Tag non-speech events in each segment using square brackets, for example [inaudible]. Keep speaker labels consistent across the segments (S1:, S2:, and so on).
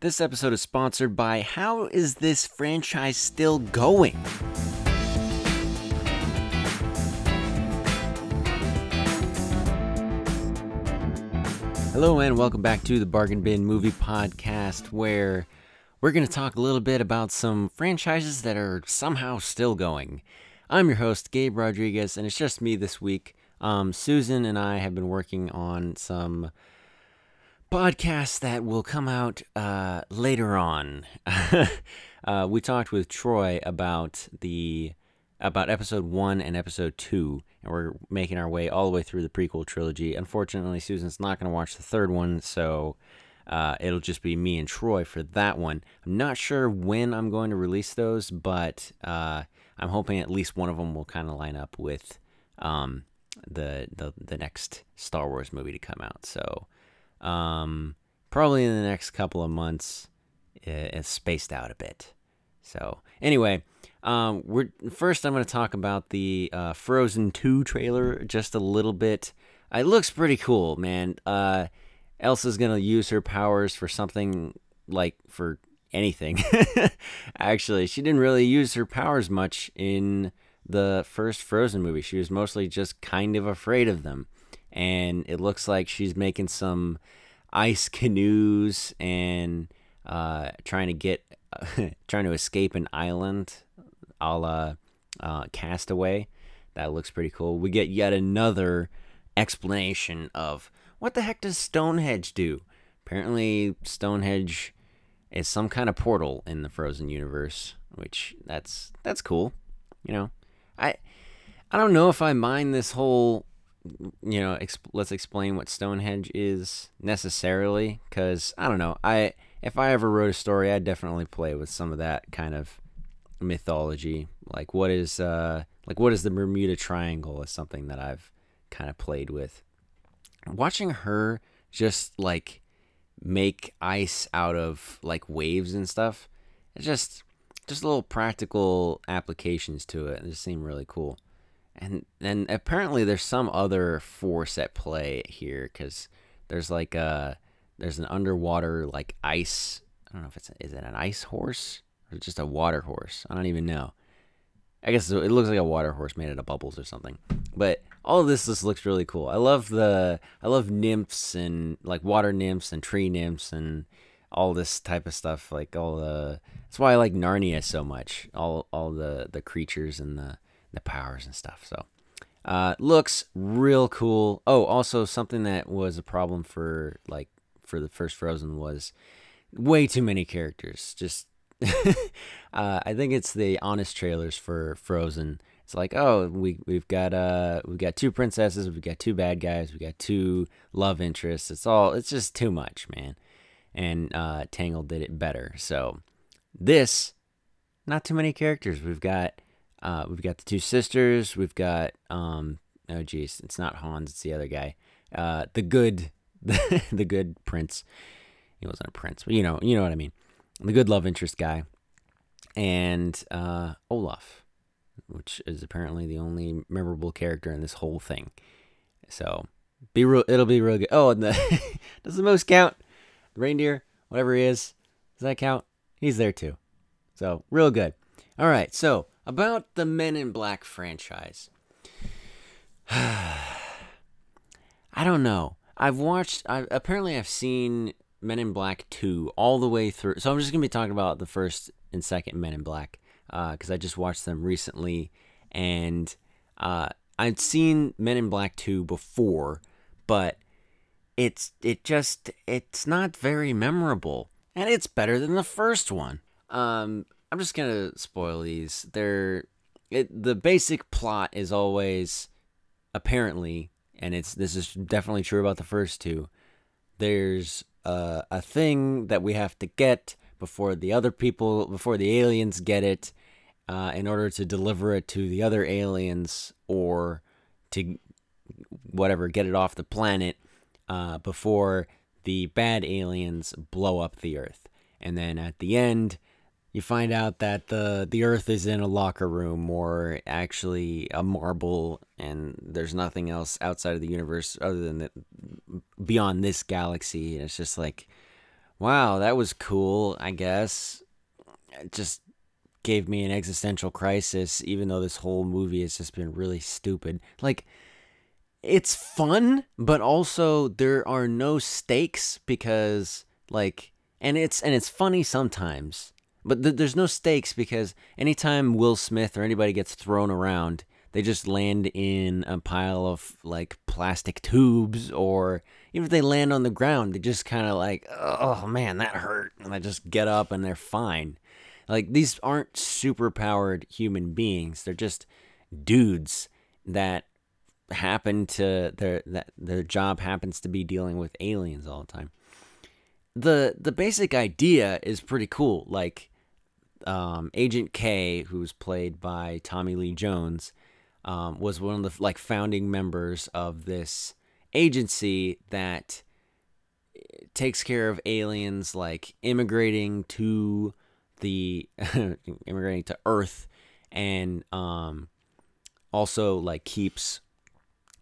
S1: This episode is sponsored by How is this franchise still going? Hello, and welcome back to the Bargain Bin Movie Podcast, where we're going to talk a little bit about some franchises that are somehow still going. I'm your host, Gabe Rodriguez, and it's just me this week. Um, Susan and I have been working on some podcasts that will come out uh, later on. [laughs] uh, we talked with Troy about the about episode one and episode two, and we're making our way all the way through the prequel trilogy. Unfortunately, Susan's not going to watch the third one, so uh, it'll just be me and Troy for that one. I'm not sure when I'm going to release those, but uh, I'm hoping at least one of them will kind of line up with um, the, the the next Star Wars movie to come out. So um, probably in the next couple of months, it's spaced out a bit. So anyway, um, we're first. I'm going to talk about the uh, Frozen 2 trailer just a little bit. It looks pretty cool, man. Uh, Elsa's going to use her powers for something like for anything. [laughs] Actually, she didn't really use her powers much in the first Frozen movie. She was mostly just kind of afraid of them. And it looks like she's making some ice canoes and uh, trying to get, [laughs] trying to escape an island a la uh, Castaway. That looks pretty cool. We get yet another explanation of what the heck does Stonehenge do? Apparently, Stonehenge is some kind of portal in the Frozen universe, which that's that's cool. You know, I I don't know if I mind this whole you know exp- let's explain what Stonehenge is necessarily because I don't know I if I ever wrote a story I'd definitely play with some of that kind of mythology like what is uh like what is the Bermuda Triangle is something that I've kind of played with watching her just like make ice out of like waves and stuff. It's just just little practical applications to it. It just seem really cool. And then apparently there's some other force at play here because there's like a there's an underwater like ice. I don't know if it's is it an ice horse or just a water horse. I don't even know. I guess it looks like a water horse made out of bubbles or something. But all this just looks really cool. I love the I love nymphs and like water nymphs and tree nymphs and all this type of stuff. Like all the that's why I like Narnia so much. All all the the creatures and the the powers and stuff. So uh, looks real cool. Oh, also something that was a problem for like for the first Frozen was way too many characters. Just [laughs] uh, I think it's the honest trailers for Frozen it's like, oh, we we've got uh we've got two princesses, we've got two bad guys, we got two love interests. It's all it's just too much, man. And uh, Tangled did it better. So this, not too many characters. We've got uh, we've got the two sisters. We've got um oh geez, it's not Hans, it's the other guy. Uh, the good [laughs] the good prince. He wasn't a prince, but you know you know what I mean. The good love interest guy, and uh, Olaf which is apparently the only memorable character in this whole thing. So be real. It'll be real good. Oh, and the [laughs] does the most count? The reindeer, whatever he is, does that count? He's there too. So real good. All right. So about the Men in Black franchise. [sighs] I don't know. I've watched. I apparently I've seen Men in Black two all the way through. So I'm just gonna be talking about the first and second Men in Black because uh, I just watched them recently, and uh, I'd seen Men in Black 2 before, but it's it just it's not very memorable, and it's better than the first one. Um, I'm just gonna spoil these. They're it, the basic plot is always apparently, and it's this is definitely true about the first two. There's a, a thing that we have to get before the other people, before the aliens get it, uh, in order to deliver it to the other aliens or to whatever, get it off the planet uh, before the bad aliens blow up the Earth. And then at the end, you find out that the the Earth is in a locker room or actually a marble, and there's nothing else outside of the universe other than the, beyond this galaxy. And it's just like, wow, that was cool, I guess. It just gave me an existential crisis, even though this whole movie has just been really stupid. Like, it's fun, but also there are no stakes because, like, and it's and it's funny sometimes, but th- there's no stakes because anytime Will Smith or anybody gets thrown around, they just land in a pile of like plastic tubes or even if they land on the ground they just kind of like oh man that hurt and they just get up and they're fine. Like these aren't super powered human beings. They're just dudes that happen to their that their job happens to be dealing with aliens all the time the the basic idea is pretty cool. Like um, agent k who's played by tommy lee jones um, was one of the like founding members of this agency that takes care of aliens like immigrating to the [laughs] immigrating to Earth and um, also like keeps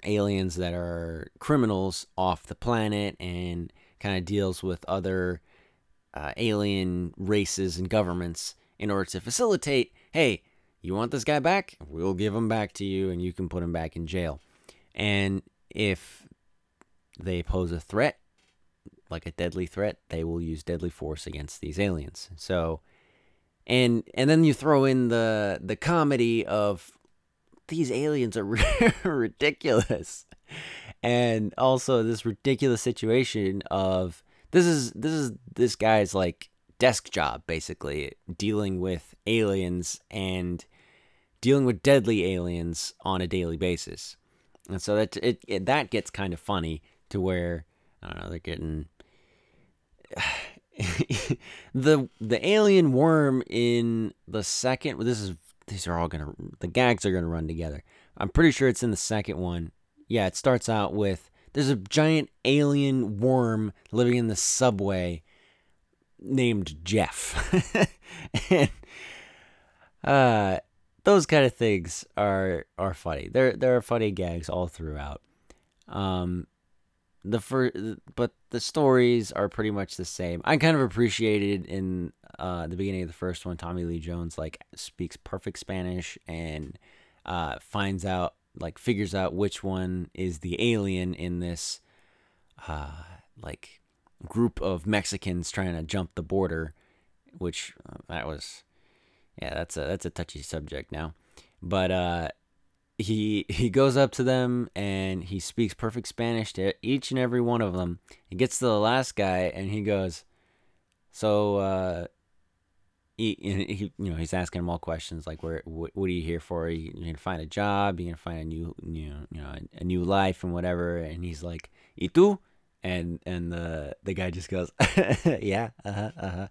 S1: aliens that are criminals off the planet and kind of deals with other uh, alien races and governments in order to facilitate hey you want this guy back? We'll give him back to you and you can put him back in jail. And if they pose a threat, like a deadly threat, they will use deadly force against these aliens. So and and then you throw in the the comedy of these aliens are [laughs] ridiculous. And also this ridiculous situation of this is this is this guy's like desk job basically dealing with aliens and dealing with deadly aliens on a daily basis. And so that it, it that gets kind of funny to where I don't know they're getting [sighs] the the alien worm in the second. This is these are all gonna the gags are gonna run together. I'm pretty sure it's in the second one. Yeah, it starts out with there's a giant alien worm living in the subway named Jeff. [laughs] and uh those kind of things are are funny. There there are funny gags all throughout. Um, the first, but the stories are pretty much the same. I kind of appreciated in uh, the beginning of the first one, Tommy Lee Jones like speaks perfect Spanish and uh, finds out like figures out which one is the alien in this uh, like group of Mexicans trying to jump the border, which uh, that was yeah, that's a that's a touchy subject now. But uh, he he goes up to them and he speaks perfect Spanish to each and every one of them. He gets to the last guy and he goes, "So, uh, he, he you know he's asking him all questions like, "Where what, what are you here for? Are you, you gonna find a job? You gonna find a new you know you know a, a new life and whatever?" And he's like, "Y tú?" And and the the guy just goes, [laughs] "Yeah, uh huh, uh huh,"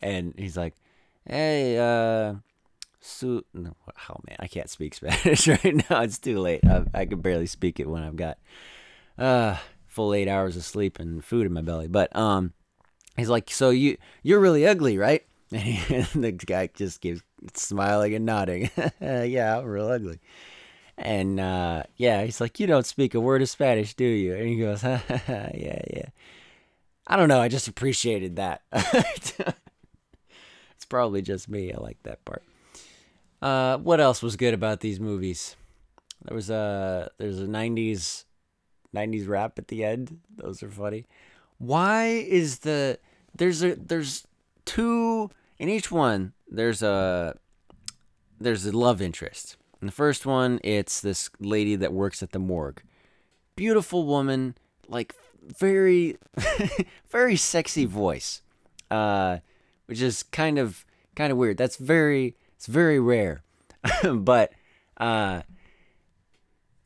S1: and he's like hey, uh, su- no, oh man, I can't speak Spanish [laughs] right now. It's too late. I, I can barely speak it when I've got uh full eight hours of sleep and food in my belly. But um, he's like, so you you're really ugly, right? [laughs] And the guy just keeps smiling and nodding. [laughs] yeah, I'm real ugly. And uh, yeah, he's like, you don't speak a word of Spanish, do you? And he goes, [laughs] yeah, yeah. I don't know. I just appreciated that it's probably just me. I like that part. Uh, what else was good about these movies? There was a there's a '90s '90s rap at the end. Those are funny. Why is the there's a there's two in each one. There's a there's a love interest. In the first one, it's this lady that works at the morgue. Beautiful woman, like very [laughs] very sexy voice. Uh which is kind of kind of weird. That's very it's very rare, [laughs] but uh,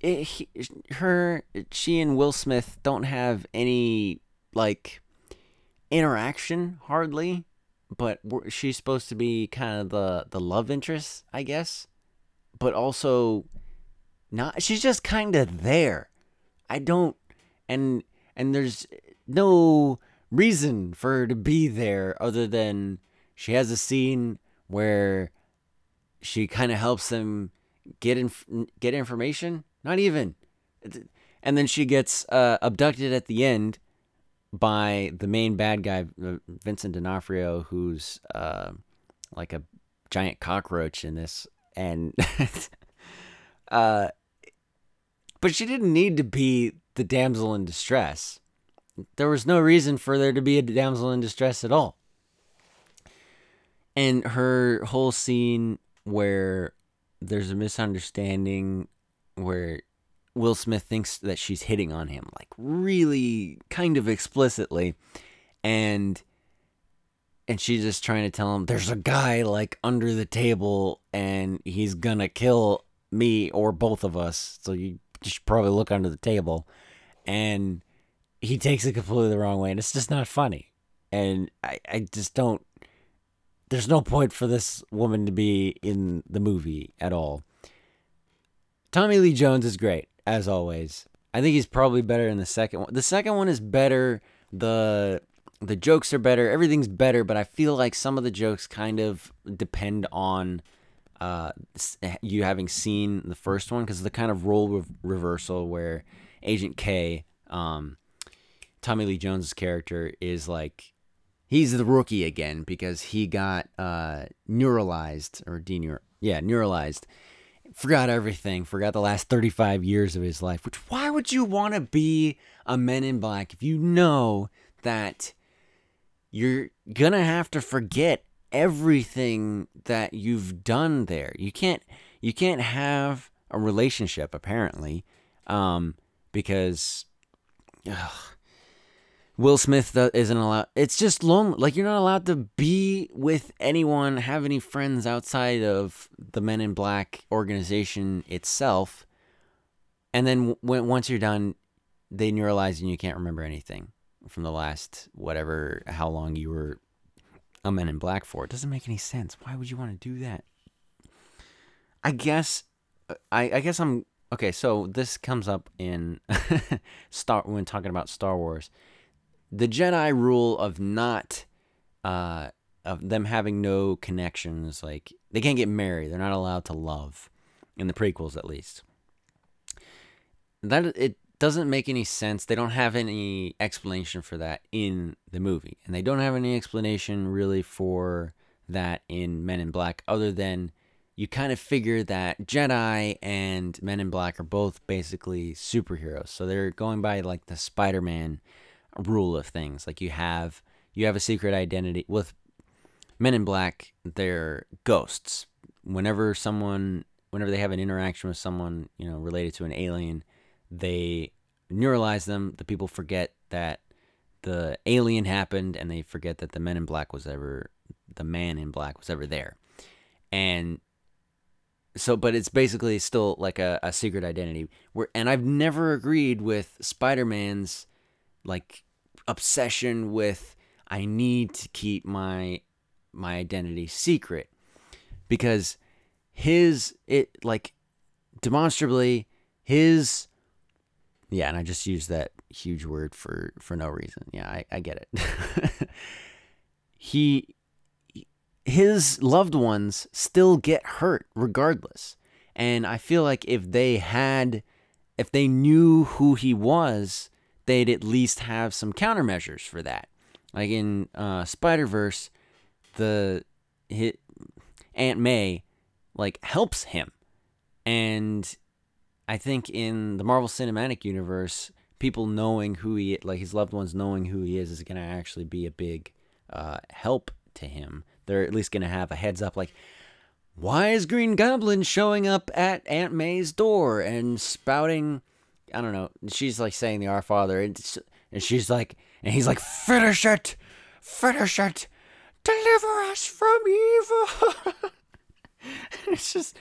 S1: it, he, her she and Will Smith don't have any like interaction hardly, but she's supposed to be kind of the the love interest, I guess, but also not. She's just kind of there. I don't and and there's no reason for her to be there other than she has a scene where she kind of helps them get in, get information. Not even, and then she gets uh, abducted at the end, by the main bad guy, uh, Vincent D'Onofrio, who's uh, like a giant cockroach in this, and [laughs] uh, but she didn't need to be the damsel in distress. There was no reason for there to be a damsel in distress at all. And her whole scene where there's a misunderstanding where Will Smith thinks that she's hitting on him, like really kind of explicitly. And and she's just trying to tell him there's a guy like under the table and he's gonna kill me or both of us. So you should probably look under the table. And he takes it completely the wrong way, and it's just not funny. And I, I just don't. There's no point for this woman to be in the movie at all. Tommy Lee Jones is great as always. I think he's probably better in the second one. The second one is better. The the jokes are better. Everything's better, but I feel like some of the jokes kind of depend on uh, you having seen the first one because the kind of role re- reversal where Agent K, um, Tommy Lee Jones' character, is like he's the rookie again because he got uh, neuralized or deneur yeah neuralized forgot everything, forgot the last 35 years of his life. Which, why would you want to be a Men in Black if you know that you're gonna have to forget everything that you've done there? You can't, you can't have a relationship apparently, um, because. Ugh, Will Smith isn't allowed. It's just lonely. Like you're not allowed to be with anyone, have any friends outside of the Men in Black organization itself. And then when once you're done, they neuralize and you can't remember anything from the last whatever how long you were a Men in Black for. It doesn't make any sense. Why would you want to do that? I guess uh, I, I guess I'm okay. So this comes up in [laughs] Star when talking about Star Wars the Jedi rule of not uh, of them having no connections, like they can't get married, they're not allowed to love in the prequels at least. That it doesn't make any sense. They don't have any explanation for that in the movie, and they don't have any explanation really for that in Men in Black, other than you kind of figure that Jedi and Men in Black are both basically superheroes. So they're going by like the Spider Man rule of things. Like you have you have a secret identity with Men in Black. They're ghosts. Whenever someone, whenever they have an interaction with someone, you know, related to an alien, they neuralize them. The people forget that the alien happened, and they forget that the Men in Black was ever the man in black was ever there. And so but it's basically still like a, a secret identity where and i've never agreed with spider-man's like obsession with I need to keep my my identity secret. Because his it like demonstrably his yeah and i just used that huge word for for no reason. Yeah i, I get it. [laughs] He his loved ones still get hurt regardless. And i feel like if they had if they knew who he was they'd at least have some countermeasures for that. Like in uh, Spider Verse, the hit, Aunt May like helps him, and I think in the Marvel Cinematic Universe, people knowing who he like his loved ones knowing who he is is to actually be a big uh, help to him. They're at least to have a heads up like. Why is Green Goblin showing up at Aunt May's door and spouting I don't know. She's like saying the Our Father, and, and she's like, and he's like, finish it, finish it, deliver us from evil. [laughs] it's just,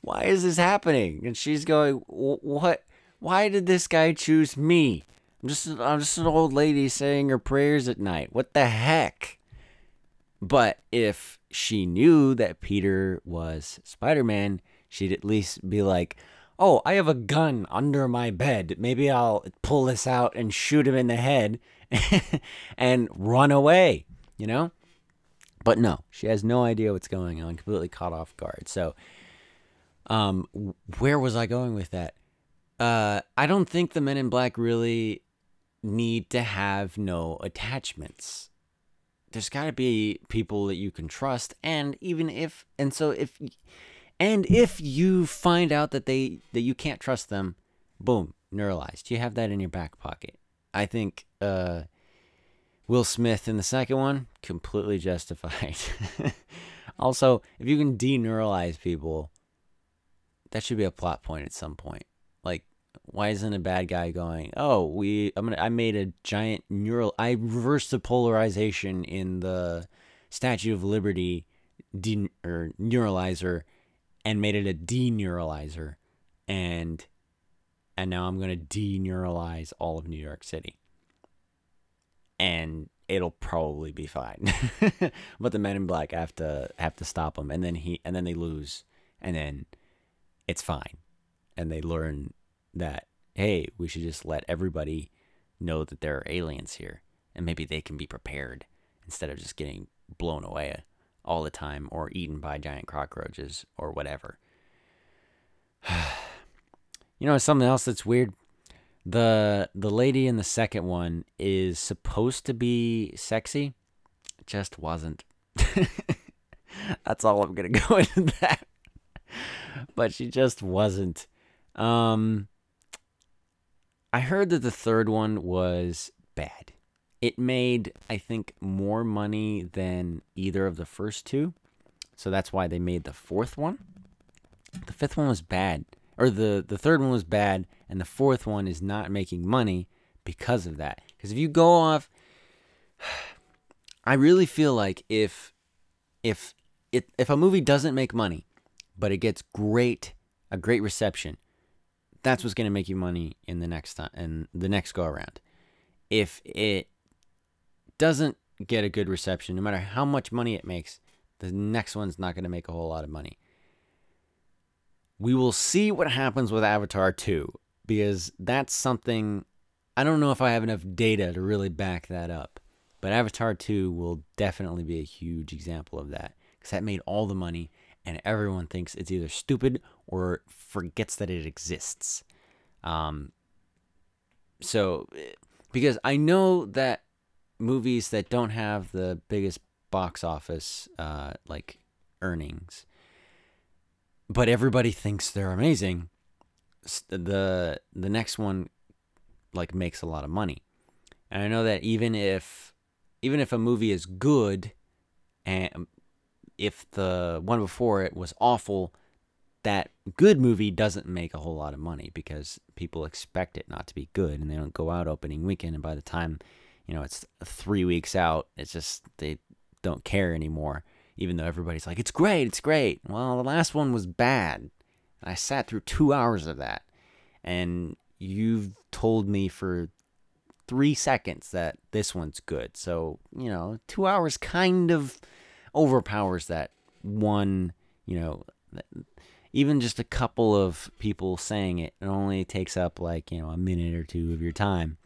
S1: why is this happening? And she's going, what? Why did this guy choose me? I'm just, I'm just an old lady saying her prayers at night. What the heck? But if she knew that Peter was Spider Man, she'd at least be like, oh, I have a gun under my bed. Maybe I'll pull this out and shoot him in the head [laughs] and run away, you know? But no, she has no idea what's going on, completely caught off guard. So, um, where was I going with that? Uh, I don't think the Men in Black really need to have no attachments. There's got to be people that you can trust and even if and so if and if you find out that they that you can't trust them, boom, neuralized. You have that in your back pocket. I think uh Will Smith in the second one completely justified. [laughs] also, if you can deneuralize people, that should be a plot point at some point. Like why isn't a bad guy going, "Oh, we I'm gonna I made a giant neural I reversed the polarization in the Statue of Liberty de, or neuralizer and made it a deneuralizer and and now I'm going to deneuralize all of New York City." And it'll probably be fine. [laughs] but the men in black have to have to stop him and then he and then they lose and then it's fine. And they learn that hey, we should just let everybody know that there are aliens here and maybe they can be prepared instead of just getting blown away all the time or eaten by giant cockroaches or whatever. [sighs] you know something else that's weird? The the lady in the second one is supposed to be sexy, just wasn't. [laughs] that's all I'm to [laughs] go into that. but she just wasn't. Um I heard that the third one was bad. It made, I think, more money than either of the first two. So that's why they made the fourth one. The fifth one was bad. Or the, the third one was bad, and the fourth one is not making money because of that. Because if you go off [sighs] I really feel like if if it if a movie doesn't make money, but it gets great a great reception, that's what's going to make you money in the next time and the next go around. If it doesn't get a good reception, no matter how much money it makes, the next one's not going to make a whole lot of money. We will see what happens with Avatar 2 because that's something I don't know if I have enough data to really back that up. But Avatar 2 will definitely be a huge example of that because that made all the money and everyone thinks it's either stupid or forgets that it exists. Um, so, because I know that movies that don't have the biggest box office uh, like earnings, but everybody thinks they're amazing, the the next one like makes a lot of money. And I know that even if even if a movie is good and if the one before it was awful, that good movie doesn't make a whole lot of money because people expect it not to be good and they don't go out opening weekend and by the time you know it's 3 weeks out it's just they don't care anymore even though everybody's like it's great it's great. Well the last one was bad. I sat through 2 hours of that. And you've told me for 3 seconds that this one's good. So you know 2 hours kind of overpowers that one, you know, even just a couple of people saying it, it only takes up like, you know, a minute or two of your time.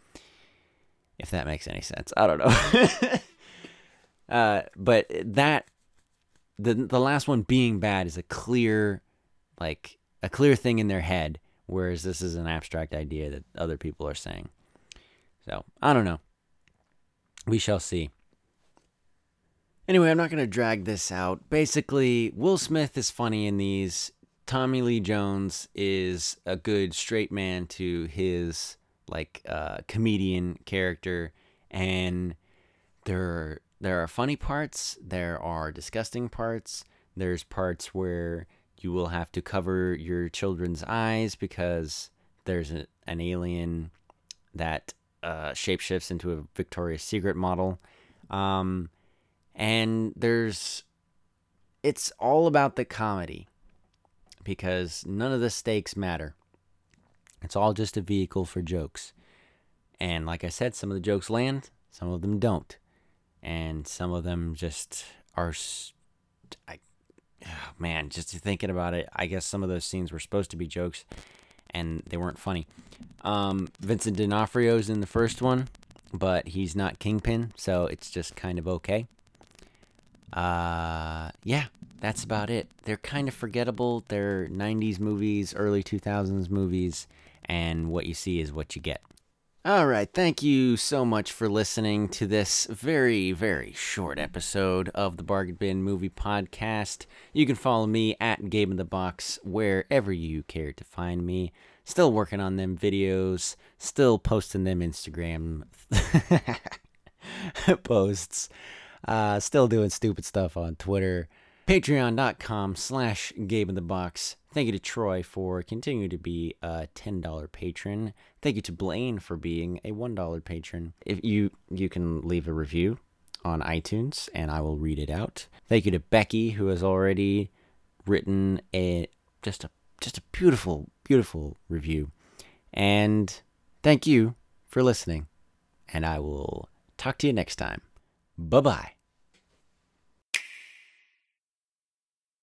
S1: If that makes any sense. I don't know. [laughs] uh, but that the the last one being bad is a clear like a clear thing in their head whereas this is an abstract idea that other people are saying. So, I don't know. We shall see. Anyway, I'm not going to drag this out. Basically, Will Smith is funny in these. Tommy Lee Jones is a good straight man to his like uh, comedian character, and there there are funny parts, there are disgusting parts, there's parts where you will have to cover your children's eyes because there's a, an alien that uh, shapeshifts into a Victoria's Secret model. Um, and there's it's all about the comedy because none of the stakes matter. It's all just a vehicle for jokes. And like I said, some of the jokes land, some of them don't. And some of them just are I oh man, just thinking about it, I guess some of those scenes were supposed to be jokes and they weren't funny. Um, Vincent D'Onofrio's in the first one, but he's not Kingpin, so it's just kind of okay. Uh, yeah, that's about it. They're kind of forgettable. They're 90s movies, early 2000s movies, and what you see is what you get. All right, thank you so much for listening to this very, very short episode of the Bargain Bin Movie Podcast. You can follow me at Gabe in the Box wherever you care to find me. Still working on them videos, still posting them Instagram [laughs] posts, uh, still doing stupid stuff on Twitter. Patreon.com slash Gabe in the Box. Thank you to Troy for continuing to be a $10 patron. Thank you to Blaine for being a $1 patron. If you you can leave a review on iTunes and I will read it out. Thank you to Becky who has already written a just a just a beautiful beautiful review. And thank you for listening. And I will talk to you next time. Bye-bye.